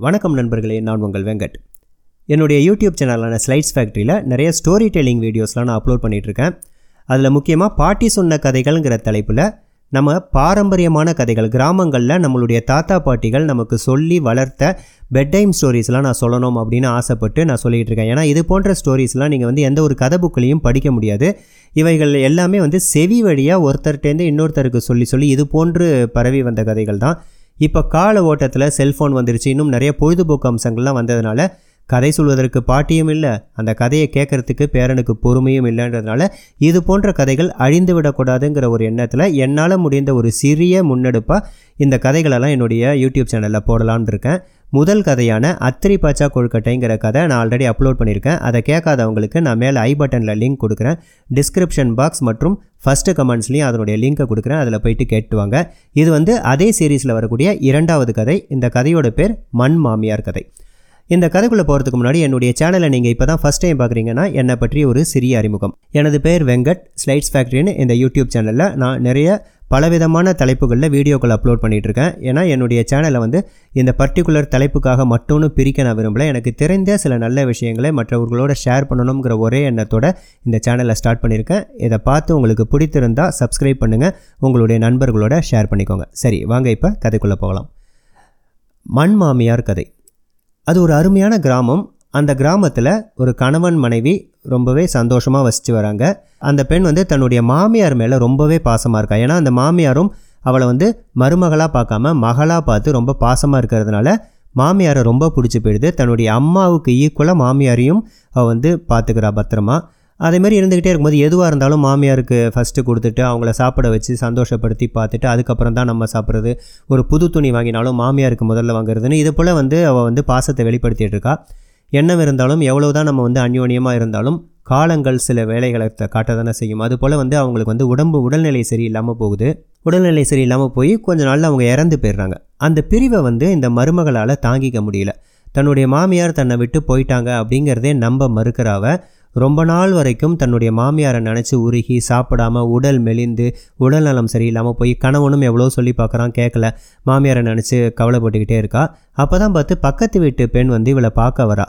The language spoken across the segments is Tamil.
வணக்கம் நண்பர்களே நான் உங்கள் வெங்கட். என்னுடைய யூடியூப் சேனலான ஸ்லைட்ஸ் ஃபேக்ட்ரியில் நிறைய ஸ்டோரி டெல்லிங் வீடியோஸ்லாம் நான் அப்லோட் பண்ணிகிட்ருக்கேன் அதில் முக்கியமாக பாட்டி சொன்ன கதைகள்ங்கிற தலைப்பில் நம்ம பாரம்பரியமான கதைகள் கிராமங்களில் நம்மளுடைய தாத்தா பாட்டிகள் நமக்கு சொல்லி வளர்த்த பெட் டைம் ஸ்டோரிஸ்லாம் நான் சொல்லணும் அப்படின்னு ஆசைப்பட்டு நான் சொல்லிகிட்டு இருக்கேன் ஏன்னா இது போன்ற ஸ்டோரிஸ்லாம் நீங்கள் வந்து எந்த ஒரு கதை புக்கிலையும் படிக்க முடியாது. இவைகள் எல்லாமே வந்து செவி வழியாக ஒருத்தர்கிட்டேருந்து இன்னொருத்தருக்கு சொல்லி சொல்லி இது போன்று பரவி வந்த கதைகள் தான் இப்போ கால ஓட்டத்தில் செல்ஃபோன் வந்துருச்சு. இன்னும் நிறைய பொழுதுபோக்கு அம்சங்கள்லாம் வந்ததுனால கதை சொல்வதற்கு பாட்டியும் இல்லை அந்த கதையை கேட்குறதுக்கு பேரனுக்கு பொறுமையும் இல்லைன்றதுனால இது போன்ற கதைகள் அழிந்து விடக்கூடாதுங்கிற ஒரு எண்ணத்தில் என்னால் முடிந்த ஒரு சிறிய முன்னெடுப்பாக இந்த கதைகளெல்லாம் என்னுடைய யூடியூப் சேனலில் போடலான்னு இருக்கேன். முதல் கதையான அத்திரி பாச்சா கொழுக்கட்டைங்கிற கதை நான் ஆல்ரெடி அப்லோட் பண்ணியிருக்கேன். அதை கேட்காதவங்களுக்கு நான் மேலே ஐ பட்டனில் லிங்க் கொடுக்குறேன். டிஸ்கிரிப்ஷன் பாக்ஸ் மற்றும் ஃபஸ்ட்டு கமெண்ட்ஸ்லேயும் அதனுடைய லிங்க்கை கொடுக்குறேன். அதில் போயிட்டு கேட்டுவாங்க. இது வந்து அதே சீரீஸில் வரக்கூடிய இரண்டாவது கதை. இந்த கதையோட பேர் மண் மாமியார் கதை. இந்த கதைக்குள்ளே போகிறதுக்கு முன்னாடி என்னுடைய சேனலை நீங்கள் இப்போ தான் ஃபஸ்ட் டைம் பார்க்குறீங்கன்னா என்னை பற்றி ஒரு சிறிய அறிமுகம். எனது பேர் வெங்கட் ஸ்லைட்ஸ் ஃபேக்ட்ரின்னு இந்த யூடியூப் சேனலில் நான் நிறைய பலவிதமான தலைப்புகளில் வீடியோக்கள் அப்லோட் பண்ணிகிட்டு இருக்கேன் ஏன்னா என்னுடைய சேனலை வந்து இந்த பர்டிகுலர் தலைப்புக்காக மட்டும்னு பிரிக்க நான் விரும்பல. எனக்கு தெரிந்த சில நல்ல விஷயங்களை மற்றவர்களோட ஷேர் பண்ணணுங்கிற ஒரே எண்ணத்தோட இந்த சேனலை ஸ்டார்ட் பண்ணியிருக்கேன். இதை பார்த்து உங்களுக்கு பிடித்திருந்தால் சப்ஸ்கிரைப் பண்ணுங்கள் உங்களுடைய நண்பர்களோட ஷேர் பண்ணிக்கோங்க. சரி வாங்க இப்போ கதைக்குள்ளே போகலாம். மண் மாமியார் கதை. அது ஒரு அருமையான கிராமம். அந்த கிராமத்தில் ஒரு கணவன் மனைவி ரொம்பவே சந்தோஷமாக வசித்து வராங்க. அந்த பெண் வந்து தன்னுடைய மாமியார் மேலே ரொம்பவே பாசமாக இருக்கா. ஏன்னா அந்த மாமியாரும் அவளை வந்து மருமகளாக பார்க்காம மகளாக பார்த்து ரொம்ப பாசமாக இருக்கிறதுனால மாமியாரை ரொம்ப பிடிச்சி போயிடுது. தன்னுடைய அம்மாவுக்கு ஈக்குவலாக மாமியாரையும் அவள் வந்து பார்த்துக்கிறா பத்திரமா. அதேமாதிரி இருந்துக்கிட்டே இருக்கும்போது எதுவாக இருந்தாலும் மாமியாருக்கு ஃபஸ்ட்டு கொடுத்துட்டு அவங்கள சாப்பிட வச்சு சந்தோஷப்படுத்தி பார்த்துட்டு அதுக்கப்புறம் தான் நம்ம சாப்பிட்றது. ஒரு புது துணி வாங்கினாலும் மாமியாருக்கு முதல்ல வாங்குறதுன்னு இது போல் வந்து அவள் வந்து பாசத்தை வெளிப்படுத்திகிட்டு இருக்கா. எண்ணம் இருந்தாலும் எவ்வளோ தான் நம்ம வந்து அந்யோன்யமாக இருந்தாலும் காலங்கள் சில வேலைகளை காட்ட தானே செய்யும். அதுபோல் வந்து அவங்களுக்கு வந்து உடம்பு உடல்நிலை சரியில்லாமல் போகுது. உடல்நிலை சரியில்லாமல் போய் கொஞ்ச நாளில் அவங்க இறந்து போயிடுறாங்க. அந்த பிரிவை வந்து இந்த மருமகளால் தாங்கிக்க முடியல. தன்னுடைய மாமியார் தன்னை விட்டு போயிட்டாங்க அப்படிங்கிறதே நம்ப மறுக்கிறாவ ரொம்ப நாள் வரைக்கும் தன்னுடைய மாமியாரை நினச்சி உருகி சாப்பிடாம உடல் மெலிந்து உடல் நலம் சரியில்லாமல் போய் கணவனும் எவ்வளோ சொல்லி பார்க்குறான் கேட்கல மாமியாரை நினச்சி கவலைப்பட்டுக்கிட்டே இருக்கா. அப்போ தான் பார்த்து பக்கத்து வீட்டு பெண் வந்து இவளை பார்க்க வரா.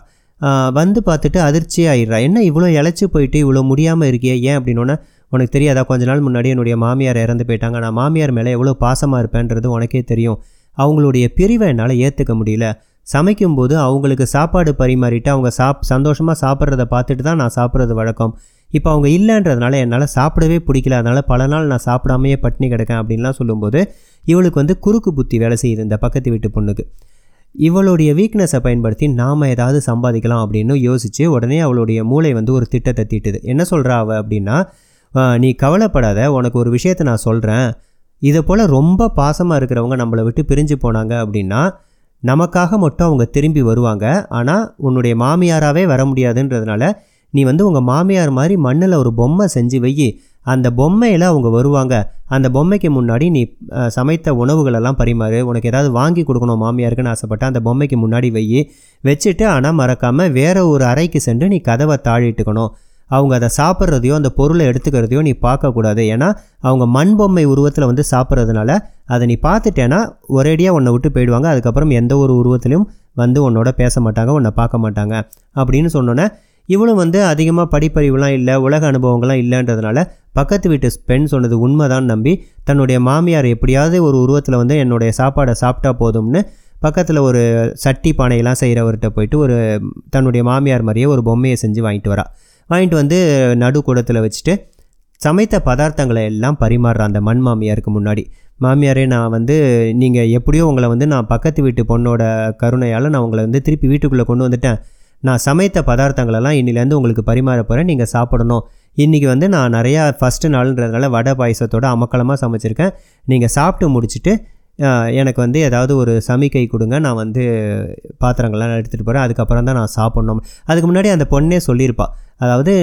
வந்து பார்த்துட்டு அதிர்ச்சி ஆயிடுறா என்ன இவ்வளோ இழைச்சி போயிட்டு இவ்வளோ முடியாமல் இருக்கியே? ஏன் அப்படின்னோன்னே உனக்கு தெரியாதா? கொஞ்ச நாள் முன்னாடி என்னுடைய மாமியார் இறந்து போயிட்டாங்க. நான் மாமியார் மேலே எவ்வளோ பாசமாக இருப்பேன்றது உனக்கே தெரியும். அவங்களுடைய பிரிவை என்னால் ஏற்றுக்க முடியல. சமைக்கும்போது அவங்களுக்கு சாப்பாடு பரிமாறிட்டு அவங்க சாப் சந்தோஷமாக சாப்பிட்றத பார்த்துட்டு தான் நான் சாப்பிட்றது வழக்கம். இப்போ அவங்க இல்லைன்றதுனால என்னால் சாப்பிடவே பிடிக்கல. அதனால் பல நாள் நான் சாப்பிடாமையே பட்டினி கிடக்கேன் அப்படின்லாம் சொல்லும்போது இவளுக்கு வந்து குறுக்கு புத்தி வேலை செய்யுது இந்த பக்கத்து வீட்டு பொண்ணுக்கு. இவளுடைய வீக்னஸை பயன்படுத்தி நாம் ஏதாவது சம்பாதிக்கலாம் அப்படின்னு யோசித்து உடனே அவளுடைய மூளை வந்து ஒரு திட்டத்தை தீட்டுது. என்ன சொல்கிறா அவள் அப்படின்னா நீ கவலைப்படாத. உனக்கு ஒரு விஷயத்தை நான் சொல்கிறேன் இதை போல் ரொம்ப பாசமாக இருக்கிறவங்க நம்மளை விட்டு பிரிஞ்சு போனாங்க அப்படின்னா நமக்காக மட்டும் அவங்க திரும்பி வருவாங்க. ஆனால் உன்னுடைய மாமியாராகவே வர முடியாதுன்றதுனால நீ வந்து உங்கள் மாமியார் மாதிரி மண்ணில் ஒரு பொம்மை செஞ்சு வை அந்த பொம்மையில் அவங்க வருவாங்க. அந்த பொம்மைக்கு முன்னாடி நீ சமைத்த உணவுகளெல்லாம் பரிமாறு. உனக்கு ஏதாவது வாங்கி கொடுக்கணும் மாமியாருக்குன்னு ஆசைப்பட்ட அந்த பொம்மைக்கு முன்னாடி வை வச்சுட்டு ஆனால் மறக்காமல் வேறு ஒரு அறைக்கு சென்று நீ கதவை தாழிட்டுக்கணும். அவங்க அதை சாப்பிட்றதையோ அந்த பொருளை எடுத்துக்கிறதையோ நீ பார்க்கக்கூடாது. ஏன்னா அவங்க மண் பொம்மை உருவத்தில் வந்து சாப்பிட்றதுனால அதை நீ பார்த்துட்டேன்னா ஒரேடியாக உன்னை விட்டு போயிடுவாங்க. அதுக்கப்புறம் எந்த ஒரு உருவத்திலையும் வந்து உன்னோட பேச மாட்டாங்க உன்னை பார்க்க மாட்டாங்க அப்படின்னு சொன்னோன்னே இவளும் வந்து அதிகமாக படிப்பறிவுலாம் இல்லை உலக அனுபவங்கள்லாம் இல்லைன்றதுனால பக்கத்து வீட்டு பெண் சொன்னது உண்மைதான் நம்பி தன்னுடைய மாமியார் எப்படியாவது ஒரு உருவத்தில் வந்து என்னுடைய சாப்பாடை சாப்பிட்டா போதும்னு பக்கத்தில் ஒரு சட்டி பானையெல்லாம் செய்கிறவர்கிட்ட போயிட்டு ஒரு தன்னுடைய மாமியார் மாதிரியே ஒரு பொம்மையை செஞ்சு வாங்கிட்டு வரா. வாங்கிட்டு வந்து நடு கூடத்தில் வச்சுட்டு சமைத்த பதார்த்தங்களை எல்லாம் பரிமாறுற அந்த மண் மாமியாருக்கு முன்னாடி. மாமியாரே நான் வந்து நீங்கள் எப்படியோ உங்களை வந்து நான் பக்கத்து வீட்டு பொண்ணோட கருணையால் நான் உங்களை வந்து திருப்பி வீட்டுக்குள்ளே கொண்டு வந்துட்டேன். நான் சமைத்த பதார்த்தங்களெல்லாம் இன்னிலேருந்து உங்களுக்கு பரிமாற போகிறேன் நீங்கள் சாப்பிடணும். இன்றைக்கி வந்து நான் நிறையா ஃபஸ்ட்டு நாளுன்றதுனால வடை பாயசத்தோட அமக்கலமாக சமைச்சிருக்கேன். நீங்கள் சாப்பிட்டு முடிச்சுட்டு எனக்கு வந்து ஏதாவது ஒரு சமிக்கை கொடுங்க நான் வந்து பாத்திரங்கள்லாம் எடுத்துகிட்டு போகிறேன் அதுக்கப்புறம் தான் நான் சாப்பிட்ணும். அதுக்கு முன்னாடி அந்த பொண்ணே சொல்லியிருப்பா. அதாவது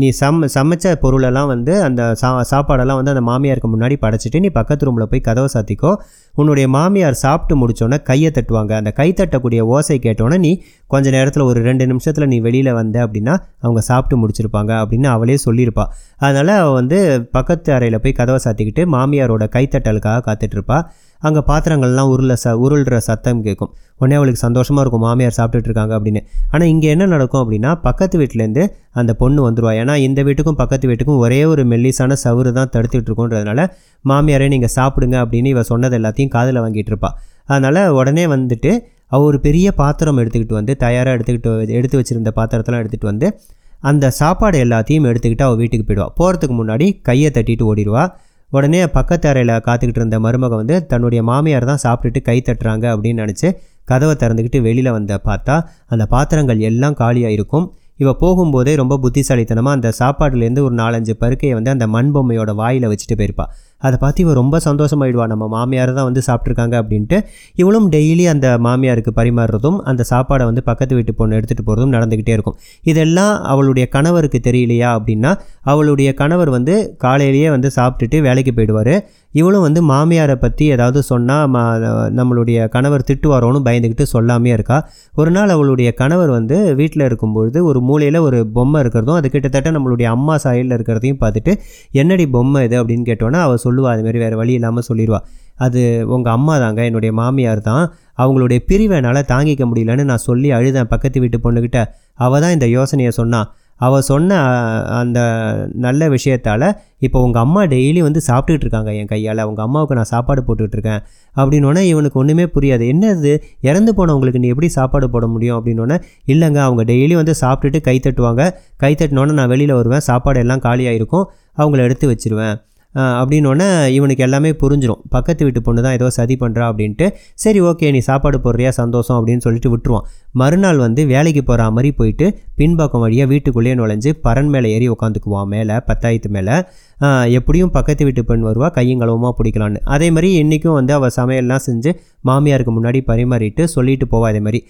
நீ சம் சமைச்ச பொருளெல்லாம் வந்து அந்த சா சாப்பாடெல்லாம் வந்து அந்த மாமியாருக்கு முன்னாடி படைச்சிட்டு நீ பக்கத்து ரூமில் போய் கதவை சாத்திக்கோ. உன்னுடைய மாமியார் சாப்பிட்டு முடித்தோன்னே கையை தட்டுவாங்க. அந்த கை தட்டக்கூடிய ஓசை கேட்டோன்னே நீ கொஞ்ச நேரத்தில் ஒரு ரெண்டு நிமிஷத்தில் நீ வெளியில் வந்த அப்படின்னா அவங்க சாப்பிட்டு முடிச்சிருப்பாங்க அப்படின்னு அவளே சொல்லியிருப்பாள் அதனால் அவள் வந்து பக்கத்து அறையில் போய் கதவை சாத்திக்கிட்டு மாமியாரோட கைத்தட்டலுக்காக காத்துட்ருப்பாள் அங்கே பாத்திரங்கள்லாம் உருள ச உருள்ற சத்தம் கேட்கும் உடனே அவளுக்கு சந்தோஷமாக இருக்கும் மாமியார் சாப்பிட்டுட்டு இருக்காங்க அப்படின்னு. ஆனால் இங்கே என்ன நடக்கும் அப்படின்னா பக்கத்து வீட்டிலேருந்து அந்த பொண்ணு வந்துடுவா ஏன்னா இந்த வீட்டுக்கும் பக்கத்து வீட்டுக்கும் ஒரே ஒரு மெல்லிசான சவுறு தான் தடுத்துட்டு இருக்கோன்றதுனால மாமியாரே நீங்கள் சாப்பிடுங்க அப்படின்னு இவ சொன்னது எல்லாத்தையும் காதில் வாங்கிட்டு இருப்பா. அதனால் உடனே வந்துட்டு அவள் ஒரு பெரிய பாத்திரம் எடுத்துக்கிட்டு வந்து தயாராக எடுத்துக்கிட்டு எடுத்து வச்சுருந்த பாத்திரத்தெல்லாம் எடுத்துகிட்டு வந்து அந்த சாப்பாடு எல்லாத்தையும் எடுத்துக்கிட்டு அவள் வீட்டுக்கு போயிடுவாள் போகிறதுக்கு முன்னாடி கையை தட்டிட்டு ஓடிடுவா. உடனே பக்கத்து அறையில் காத்துக்கிட்டு இருந்த மருமக வந்து தன்னுடைய மாமியார் தான் சாப்பிட்டுட்டு கை தட்டுறாங்க அப்படின்னு நினச்சி கதவை திறந்துக்கிட்டு வெளியில் வந்த பார்த்தா அந்த பாத்திரங்கள் எல்லாம் காலியாக இருக்கும். இவள் போகும்போதே ரொம்ப புத்திசாலித்தனமாக அந்த சாப்பாடுலேருந்து ஒரு நாலஞ்சு பருக்கையை வந்து அந்த மண் பொம்மையோட வாயில் வச்சுட்டு போயிருப்பாள் அதை பார்த்து இவன் ரொம்ப சந்தோஷமாயிடுவா. நம்ம மாமியார் தான் வந்து சாப்பிட்ருக்காங்க அப்படின்ட்டு இவளும் டெய்லி அந்த மாமியாருக்கு பரிமாறுறதும் அந்த சாப்பாடை வந்து பக்கத்து வீட்டு பொண்ணு எடுத்துகிட்டு போகிறதும் நடந்துக்கிட்டே இருக்கும். இதெல்லாம் அவளுடைய கணவருக்கு தெரியலையா அப்படின்னா அவளுடைய கணவர் வந்து காலையிலேயே வந்து சாப்பிட்டுட்டு வேலைக்கு போயிடுவார். இவளும் வந்து மாமியாரை பற்றி ஏதாவது சொன்னால் மா நம்மளுடைய கணவர் திட்டுவாரோன்னு பயந்துக்கிட்டு சொல்லாமே இருக்கா. ஒரு நாள் அவளுடைய கணவர் வந்து வீட்டில் இருக்கும்பொழுது ஒரு மூலையில் ஒரு பொம்மை இருக்கிறதும் அது கிட்டத்தட்ட நம்மளுடைய அம்மா சாயலில் இருக்கிறதையும் பார்த்துட்டு என்னடி பொம்மை இது? அப்படின்னு கேட்டோன்னா அவள் சொல்லுவாள் அதுமாரி வேறு வழி இல்லாமல் சொல்லிடுவா அது உங்கள் அம்மா தாங்க என்னுடைய மாமியார் தான். அவங்களுடைய பிரிவை என்னால் தாங்கிக்க முடியலன்னு நான் சொல்லி அழுதேன் பக்கத்து வீட்டு பொண்ணுக்கிட்ட அவள் தான் இந்த யோசனையை சொன்னான் அவள் சொன்ன அந்த நல்ல விஷயத்தால் இப்போ உங்கள் அம்மா டெய்லி வந்து சாப்பிட்டுக்கிட்டு இருக்காங்க என் கையால். அவங்க அம்மாவுக்கு நான் சாப்பாடு போட்டுட்டு இருக்கேன். அப்படின்னோடனே இவனுக்கு ஒன்றுமே புரியாது. என்னது? இறந்து போனவங்களுக்கு நீ எப்படி சாப்பாடு போட முடியும்? அப்படின்னோடனே இல்லைங்க அவங்க டெய்லி வந்து சாப்பிட்டுட்டு கை தட்டுவாங்க. கை தட்டினோன்னே நான் வெளியில் வருவேன். சாப்பாடு எல்லாம் காலியாக இருக்கும் அவங்கள எடுத்து வச்சுருவேன். அப்படின்னோடனே இவனுக்கு எல்லாமே புரிஞ்சிடும் பக்கத்து வீட்டு பொண்ணு தான் ஏதோ சதி பண்ணுறா அப்படின்ட்டு சரி ஓகே நீ சாப்பாடு போடுறியா? சந்தோஷம் அப்படின்னு சொல்லிட்டு விட்டுருவான். மறுநாள் வந்து வேலைக்கு போகிற மாதிரி போயிட்டு பின்பக்கம் வழியாக வீட்டுக்குள்ளேயே நுழைஞ்சு பரன் மேலே ஏறி உட்காந்துக்குவான் மேலே பத்தாயிரத்து மேலே. எப்படியும் பக்கத்து வீட்டு பெண் வருவா கையும் களவுமா பிடிக்கலான்னு. அதே மாதிரி இன்றைக்கும் வந்து அவள் சமையல்லாம் செஞ்சு மாமியாருக்கு முன்னாடி பரிமாறிட்டு சொல்லிட்டு போவா அதே மாதிரி.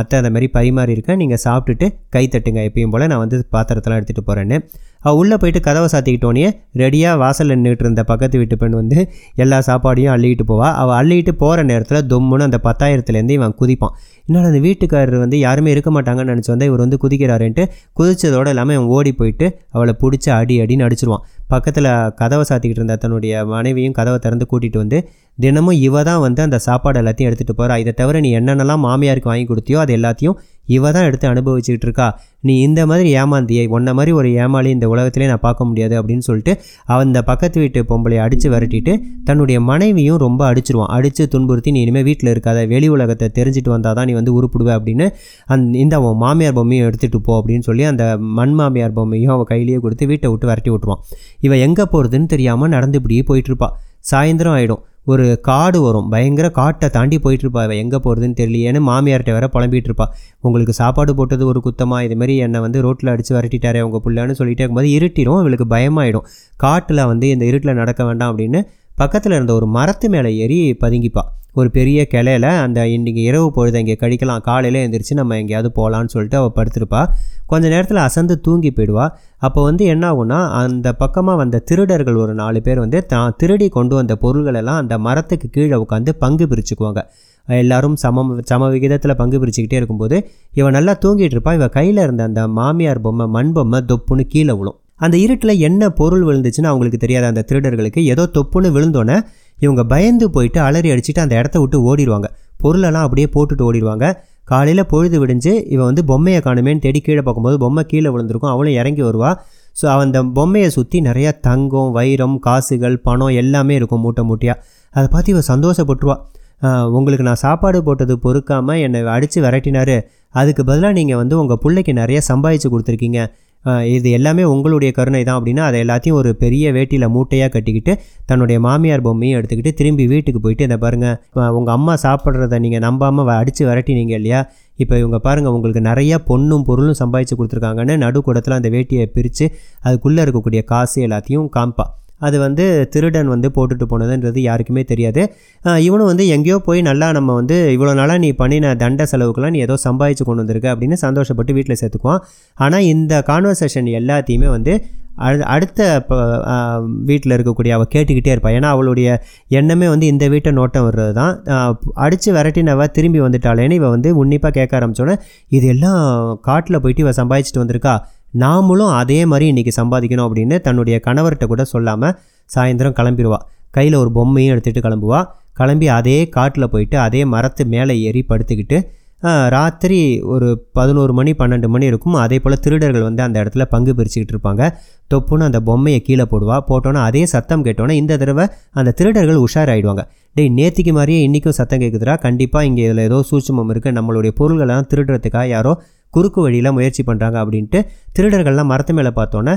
அத்தை அதை மாதிரி பரிமாறியிருக்கேன் நீங்கள் சாப்பிட்டுட்டு கை தட்டுங்க எப்பயும் போல் நான் வந்து பாத்திரத்தெல்லாம் எடுத்துகிட்டு போகிறேன்னு அவள் உள்ளே போயிட்டு கதவை சாத்திக்கிட்டோன்னே ரெடியாக வாசலில் நின்றுட்டு இருந்த பக்கத்து வீட்டு பெண் வந்து எல்லா சாப்பாடையும் அள்ளிக்கிட்டு போவா. அவள் அள்ளிக்கிட்டு போகிற நேரத்தில் தொம்முன்னு அந்த பத்தாயிரத்துலேருந்து இவன் குதிப்பான். இன்னொன்று அந்த வீட்டுக்காரர் வந்து யாருமே இருக்க மாட்டாங்கன்னு நினச்சி வந்தால் இவர் வந்து குதிக்கிறாருன்ட்டு குதிச்சதோடு எல்லாமே அவன் ஓடி போயிட்டு அவளை பிடிச்சி அடி அடின்னு அடிச்சிருவான். பக்கத்தில் கதவை சாத்திக்கிட்டு இருந்த தன்னுடைய மனைவியும் கதவை திறந்து கூட்டிகிட்டு வந்து தினமும் இவ தான் வந்து அந்த சாப்பாடு எல்லாத்தையும் எடுத்துகிட்டு போகிறா இதை தவிர நீ என்னென்னலாம் மாமியாருக்கு வாங்கி கொடுத்தியோ அது எல்லாத்தையும் இவ தான் எடுத்து அனுபவிச்சுக்கிட்டு இருக்கா நீ இந்த மாதிரி ஏமாந்தியை உன்ன மாதிரி ஒரு ஏமாளி இந்த உலகத்திலே நான் பார்க்க முடியாது அப்படின்னு சொல்லிட்டு அவன் இந்த பக்கத்து வீட்டு பொம்பளை அடித்து விரட்டிட்டு தன்னுடைய மனைவியும் ரொம்ப அடிச்சிருவான். அடித்து துன்புறுத்தி நீ இனிமேல் வீட்டில் இருக்காத வெளி உலகத்தை தெரிஞ்சுட்டு வந்தால் தான் நீ வந்து உருப்பிடுவ அப்படின்னு அந் இந்த அவன் மாமியார் பொம்மையும் எடுத்துகிட்டு போ அப்படின்னு சொல்லி அந்த மண் மாமியார் பொம்மையும் அவள் கையிலேயே கொடுத்து வீட்டை விட்டு விரட்டி விட்டுருவான். இவன் எங்கே போகிறதுன்னு தெரியாமல் நடந்து இப்படியே போயிட்டுருப்பா. சாயந்தரம் ஆகிடும் ஒரு காடு வரும். பயங்கர காட்டை தாண்டி போயிட்டுருப்பா. இவன் எங்கே போகிறதுன்னு தெரியலையேன்னு மாமியார்கிட்ட வேற புலம்பிகிட்டு இருப்பா உங்களுக்கு சாப்பாடு போட்டது ஒரு குத்தமாக இதுமாரி என்னை வந்து ரோட்டில் அடித்து விரட்டிட்டாரே அவங்க பிள்ளைன்னு சொல்லிட்டே இருக்கும்போது இருட்டிடும் இவளுக்கு பயமாயிடும். காட்டில் வந்து இந்த இருட்டில் நடக்க வேண்டாம் அப்படின்னு பக்கத்தில் இருந்த ஒரு மரத்து மேலே ஏறி பதுங்கிப்பா. ஒரு பெரிய கிளையில அந்த இன்றைக்கி இரவு பொழுது இங்கே கழிக்கலாம். காலையில் எழுந்திரிச்சு நம்ம எங்கேயாவது போகலான்னு சொல்லிட்டு அவள் படுத்திருப்பாள் கொஞ்ச நேரத்தில் அசந்து தூங்கி போயிடுவா. அப்போ வந்து என்ன ஆகும்னா அந்த பக்கமாக வந்த திருடர்கள் ஒரு நாலு பேர் வந்து தான் திருடி கொண்டு வந்த பொருள்களெல்லாம் அந்த மரத்துக்கு கீழே உட்காந்து பங்கு பிரிச்சுக்குவாங்க. எல்லாரும் சமம் சம விகிதத்தில் பங்கு பிரிச்சுக்கிட்டே இருக்கும்போது இவன் நல்லா தூங்கிட்டு இருப்பா. இவன் கையில் இருந்த அந்த மாமியார் பொம்மை மண் பொம்மை தொப்புன்னு கீழே விழும். அந்த இருட்டில் என்ன பொருள் விழுந்துச்சுன்னு அவங்களுக்கு தெரியாத. அந்த திருடர்களுக்கு ஏதோ தொப்புன்னு விழுந்தோன்னே இவங்க பயந்து போயிட்டு அலறி அடிச்சுட்டு அந்த இடத்த விட்டு ஓடிடுவாங்க. பொருளெல்லாம் அப்படியே போட்டுட்டு ஓடிடுவாங்க. காலையில் பொழுது விடிஞ்சு இவன் வந்து பொம்மையை காணுமேன்னு தேடி கீழே பார்க்கும்போது பொம்மை கீழே விழுந்திருக்கும். அவளும் இறங்கி வருவா. ஸோ அந்த பொம்மையை சுற்றி நிறையா தங்கம் வைரம் காசுகள் பணம் எல்லாமே இருக்கும் மூட்டை மூட்டையாக அதை பார்த்து இவன் சந்தோஷப்பட்டுருவா. உங்களுக்கு நான் சாப்பாடு போட்டது பொறுக்காமல் என்னை அடித்து விரட்டினாரு. அதுக்கு பதிலாக நீங்கள் வந்து உங்கள் பிள்ளைக்கு நிறைய சம்பாதிச்சு கொடுத்துருக்கீங்க. இது எல்லாமே உங்களுடைய கருணை தான் அப்படின்னா அதை எல்லாத்தையும் ஒரு பெரிய வேட்டியில் மூட்டையாக கட்டிக்கிட்டு தன்னுடைய மாமியார் பொம்மையும் எடுத்துக்கிட்டு திரும்பி வீட்டுக்கு போயிட்டு இந்த பாருங்கள் உங்கள் அம்மா சாப்பிட்றத நீங்கள் நம்பாமல் அடித்து விரட்டினீங்க இல்லையா? இப்போ இவங்க பாருங்கள் உங்களுக்கு நிறைய பொண்ணும் பொருளும் சம்பாதிச்சு கொடுத்துருக்காங்கன்னு நடுக்கூடத்தில் அந்த வேட்டியை பிரித்து அதுக்குள்ளே இருக்கக்கூடிய காசு எல்லாத்தையும் காமிப்பா அது வந்து திருடன் வந்து போட்டுட்டு போனதுன்றது யாருக்குமே தெரியாது. இவனும் வந்து எங்கேயோ போய் நல்லா நம்ம வந்து இவ்வளோ நாளாக நீ பண்ணின தண்ட செலவுக்கெல்லாம் நீ ஏதோ சம்பாதிச்சு கொண்டு வந்திருக்க அப்படின்னு சந்தோஷப்பட்டு வீட்டில் சேர்த்துக்குவான். ஆனால் இந்த கான்வர்சேஷன் எல்லாத்தையுமே வந்து அடு அடுத்த வீட்டில் இருக்கக்கூடிய அவள் கேட்டுக்கிட்டே இருப்பாள் ஏன்னா அவளுடைய எண்ணமே வந்து இந்த வீட்டை நோட்டம் வர்றது தான் அடித்து விரட்டினவ திரும்பி வந்துட்டாளேன்னு இவள் வந்து உன்னிப்பாக கேட்க ஆரம்பித்தோன்னே இது எல்லாம் காட்டில் போயிட்டு இவள் சம்பாதிச்சிட்டு வந்திருக்கா? நாமளும் அதே மாதிரி இன்றைக்கி சம்பாதிக்கணும் அப்படின்னு தன்னுடைய கணவர்கிட்ட கூட சொல்லாமல் சாயந்தரம் கிளம்பிடுவா கையில் ஒரு பொம்மையும் எடுத்துகிட்டு கிளம்புவா. கிளம்பி அதே காட்டில் போயிட்டு அதே மரத்து மேலே ஏறி படுத்துக்கிட்டு ராத்திரி ஒரு பதினோரு மணி பன்னெண்டு மணி இருக்கும். அதே போல் திருடர்கள் வந்து அந்த இடத்துல பங்கு பிரிச்சுக்கிட்டு இருப்பாங்க. தொப்புன்னு அந்த பொம்மையை கீழே போடுவா. போட்டோன்னே அதே சத்தம் கேட்டோன்னே இந்த தடவை அந்த திருடர்கள் உஷாராயிடுவாங்க. டேய் நேத்திக்கு மாதிரியே இன்றைக்கும் சத்தம் கேட்குதுரா கண்டிப்பாக இங்கே இதில் ஏதோ சூட்சமம் இருக்குது நம்மளுடைய பொருள்களெல்லாம் திருடுறதுக்காக யாரோ குறுக்கு வழியில் முயற்சி பண்ணுறாங்க அப்படின்ட்டு திருடர்கள்லாம் மரத்து மேலே பார்த்தோன்னே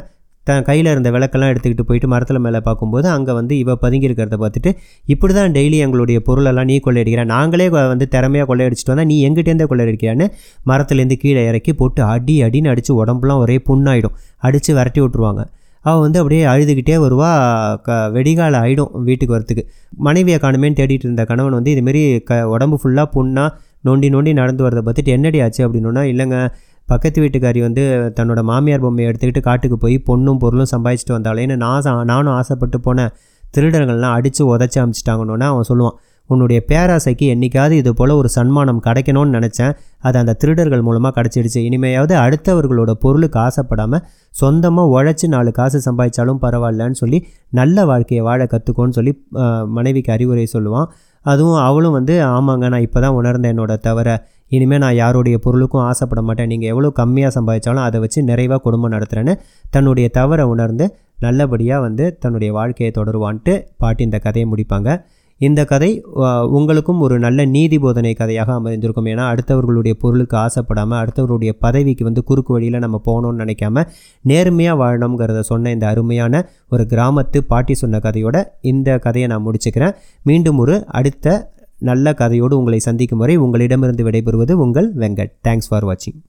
தன் கையில் இருந்த விளக்கெல்லாம் எடுத்துக்கிட்டு போயிட்டு மரத்தில் மேலே பார்க்கும்போது அங்கே வந்து இவ பதுங்கியிருக்கிறத பார்த்துட்டு இப்படி தான் டெய்லி எங்களுடைய பொருளெல்லாம் நீ கொள்ளையடிக்கிற. நாங்களே வந்து திறமையாக கொள்ளையடிச்சிட்டு வந்தால் நீ எங்கிட்டேருந்தே கொள்ளையடிக்கியான்னு மரத்துலேருந்து கீழே இறக்கி போட்டு அடி அடின்னு அடித்து உடம்புலாம் ஒரே புண்ணாயிடும். அடித்து விரட்டி விட்ருவாங்க அவள் வந்து அப்படியே அழுதுகிட்டே வருவா. க வெடிகால ஆகிடும் வீட்டுக்கு வரத்துக்கு மனைவியை காணுமேன்னு தேடிட்டு இருந்த கணவன் வந்து இதுமாரி க உடம்பு ஃபுல்லாக புண்ணாக நொண்டி நொண்டி நடந்து வரதை பார்த்துட்டு என்னடி ஆச்சு அப்படின்னா இல்லைங்க பக்கத்து வீட்டுக்காரி வந்து தன்னோட மாமியார் பொம்மையை எடுத்துக்கிட்டு காட்டுக்கு போய் பொண்ணும் பொருளும் சம்பாதிச்சிட்டு வந்தாலேன்னு நான் சா- நானும் ஆசைப்பட்டு போன திருடர்கள்லாம் அடித்து உதச்சி அமிச்சிட்டாங்கன்னொன்னே அவன் சொல்லுவான். உன்னுடைய பேராசைக்கு என்னைக்காவது இது போல் ஒரு சன்மானம் கிடைக்கணும்னு நினச்சேன். அது அந்த திருடர்கள் மூலமாக கிடச்சிடுச்சு. இனிமையாவது அடுத்தவர்களோட பொருளுக்கு ஆசைப்படாமல் சொந்தமாக உழைச்சி நாலு காசு சம்பாதிச்சாலும் பரவாயில்லன்னு சொல்லி நல்ல வாழ்க்கையை வாழ கற்றுக்கோன்னு சொல்லி மனைவிக்கு அறிவுரை சொல்லுவான். அதுவும் அவளும் வந்து ஆமாங்க நான் இப்போ தான் உணர்ந்தேன் என்னோட தவிர இனிமேல் நான் யாருடைய பொருளுக்கும் ஆசைப்பட மாட்டேன். நீங்கள் எவ்வளோ கம்மியாக சம்பாதிச்சாலும் அதை வச்சு நிறைவாக குடும்பம் நடத்துகிறேன்னு தன்னுடைய தவறை உணர்ந்து நல்லபடியாக வந்து தன்னுடைய வாழ்க்கையை தொடருவான்ட்டு பாட்டி இந்த கதையை முடிப்பாங்க. இந்த கதை உங்களுக்கும் ஒரு நல்ல நீதி போதனை கதையாக அமைந்திருக்கும். ஏன்னா அடுத்தவர்களுடைய பொருளுக்கு ஆசைப்படாமல் அடுத்தவர்களுடைய பதவிக்கு வந்து குறுக்கு வழியில் நம்ம போகணும்னு நினைக்காம நேர்மையாக வாழணுங்கிறத சொன்ன இந்த அருமையான ஒரு கிராமத்து பாட்டி சொன்ன கதையோட இந்த கதையை நான் முடிச்சுக்கிறேன். மீண்டும் ஒரு அடுத்த நல்ல கதையோடு உங்களை சந்திக்கும் வரை உங்களிடமிருந்து விடைபெறுவது உங்கள் வெங்கட். தேங்க்ஸ் ஃபார் வாட்சிங்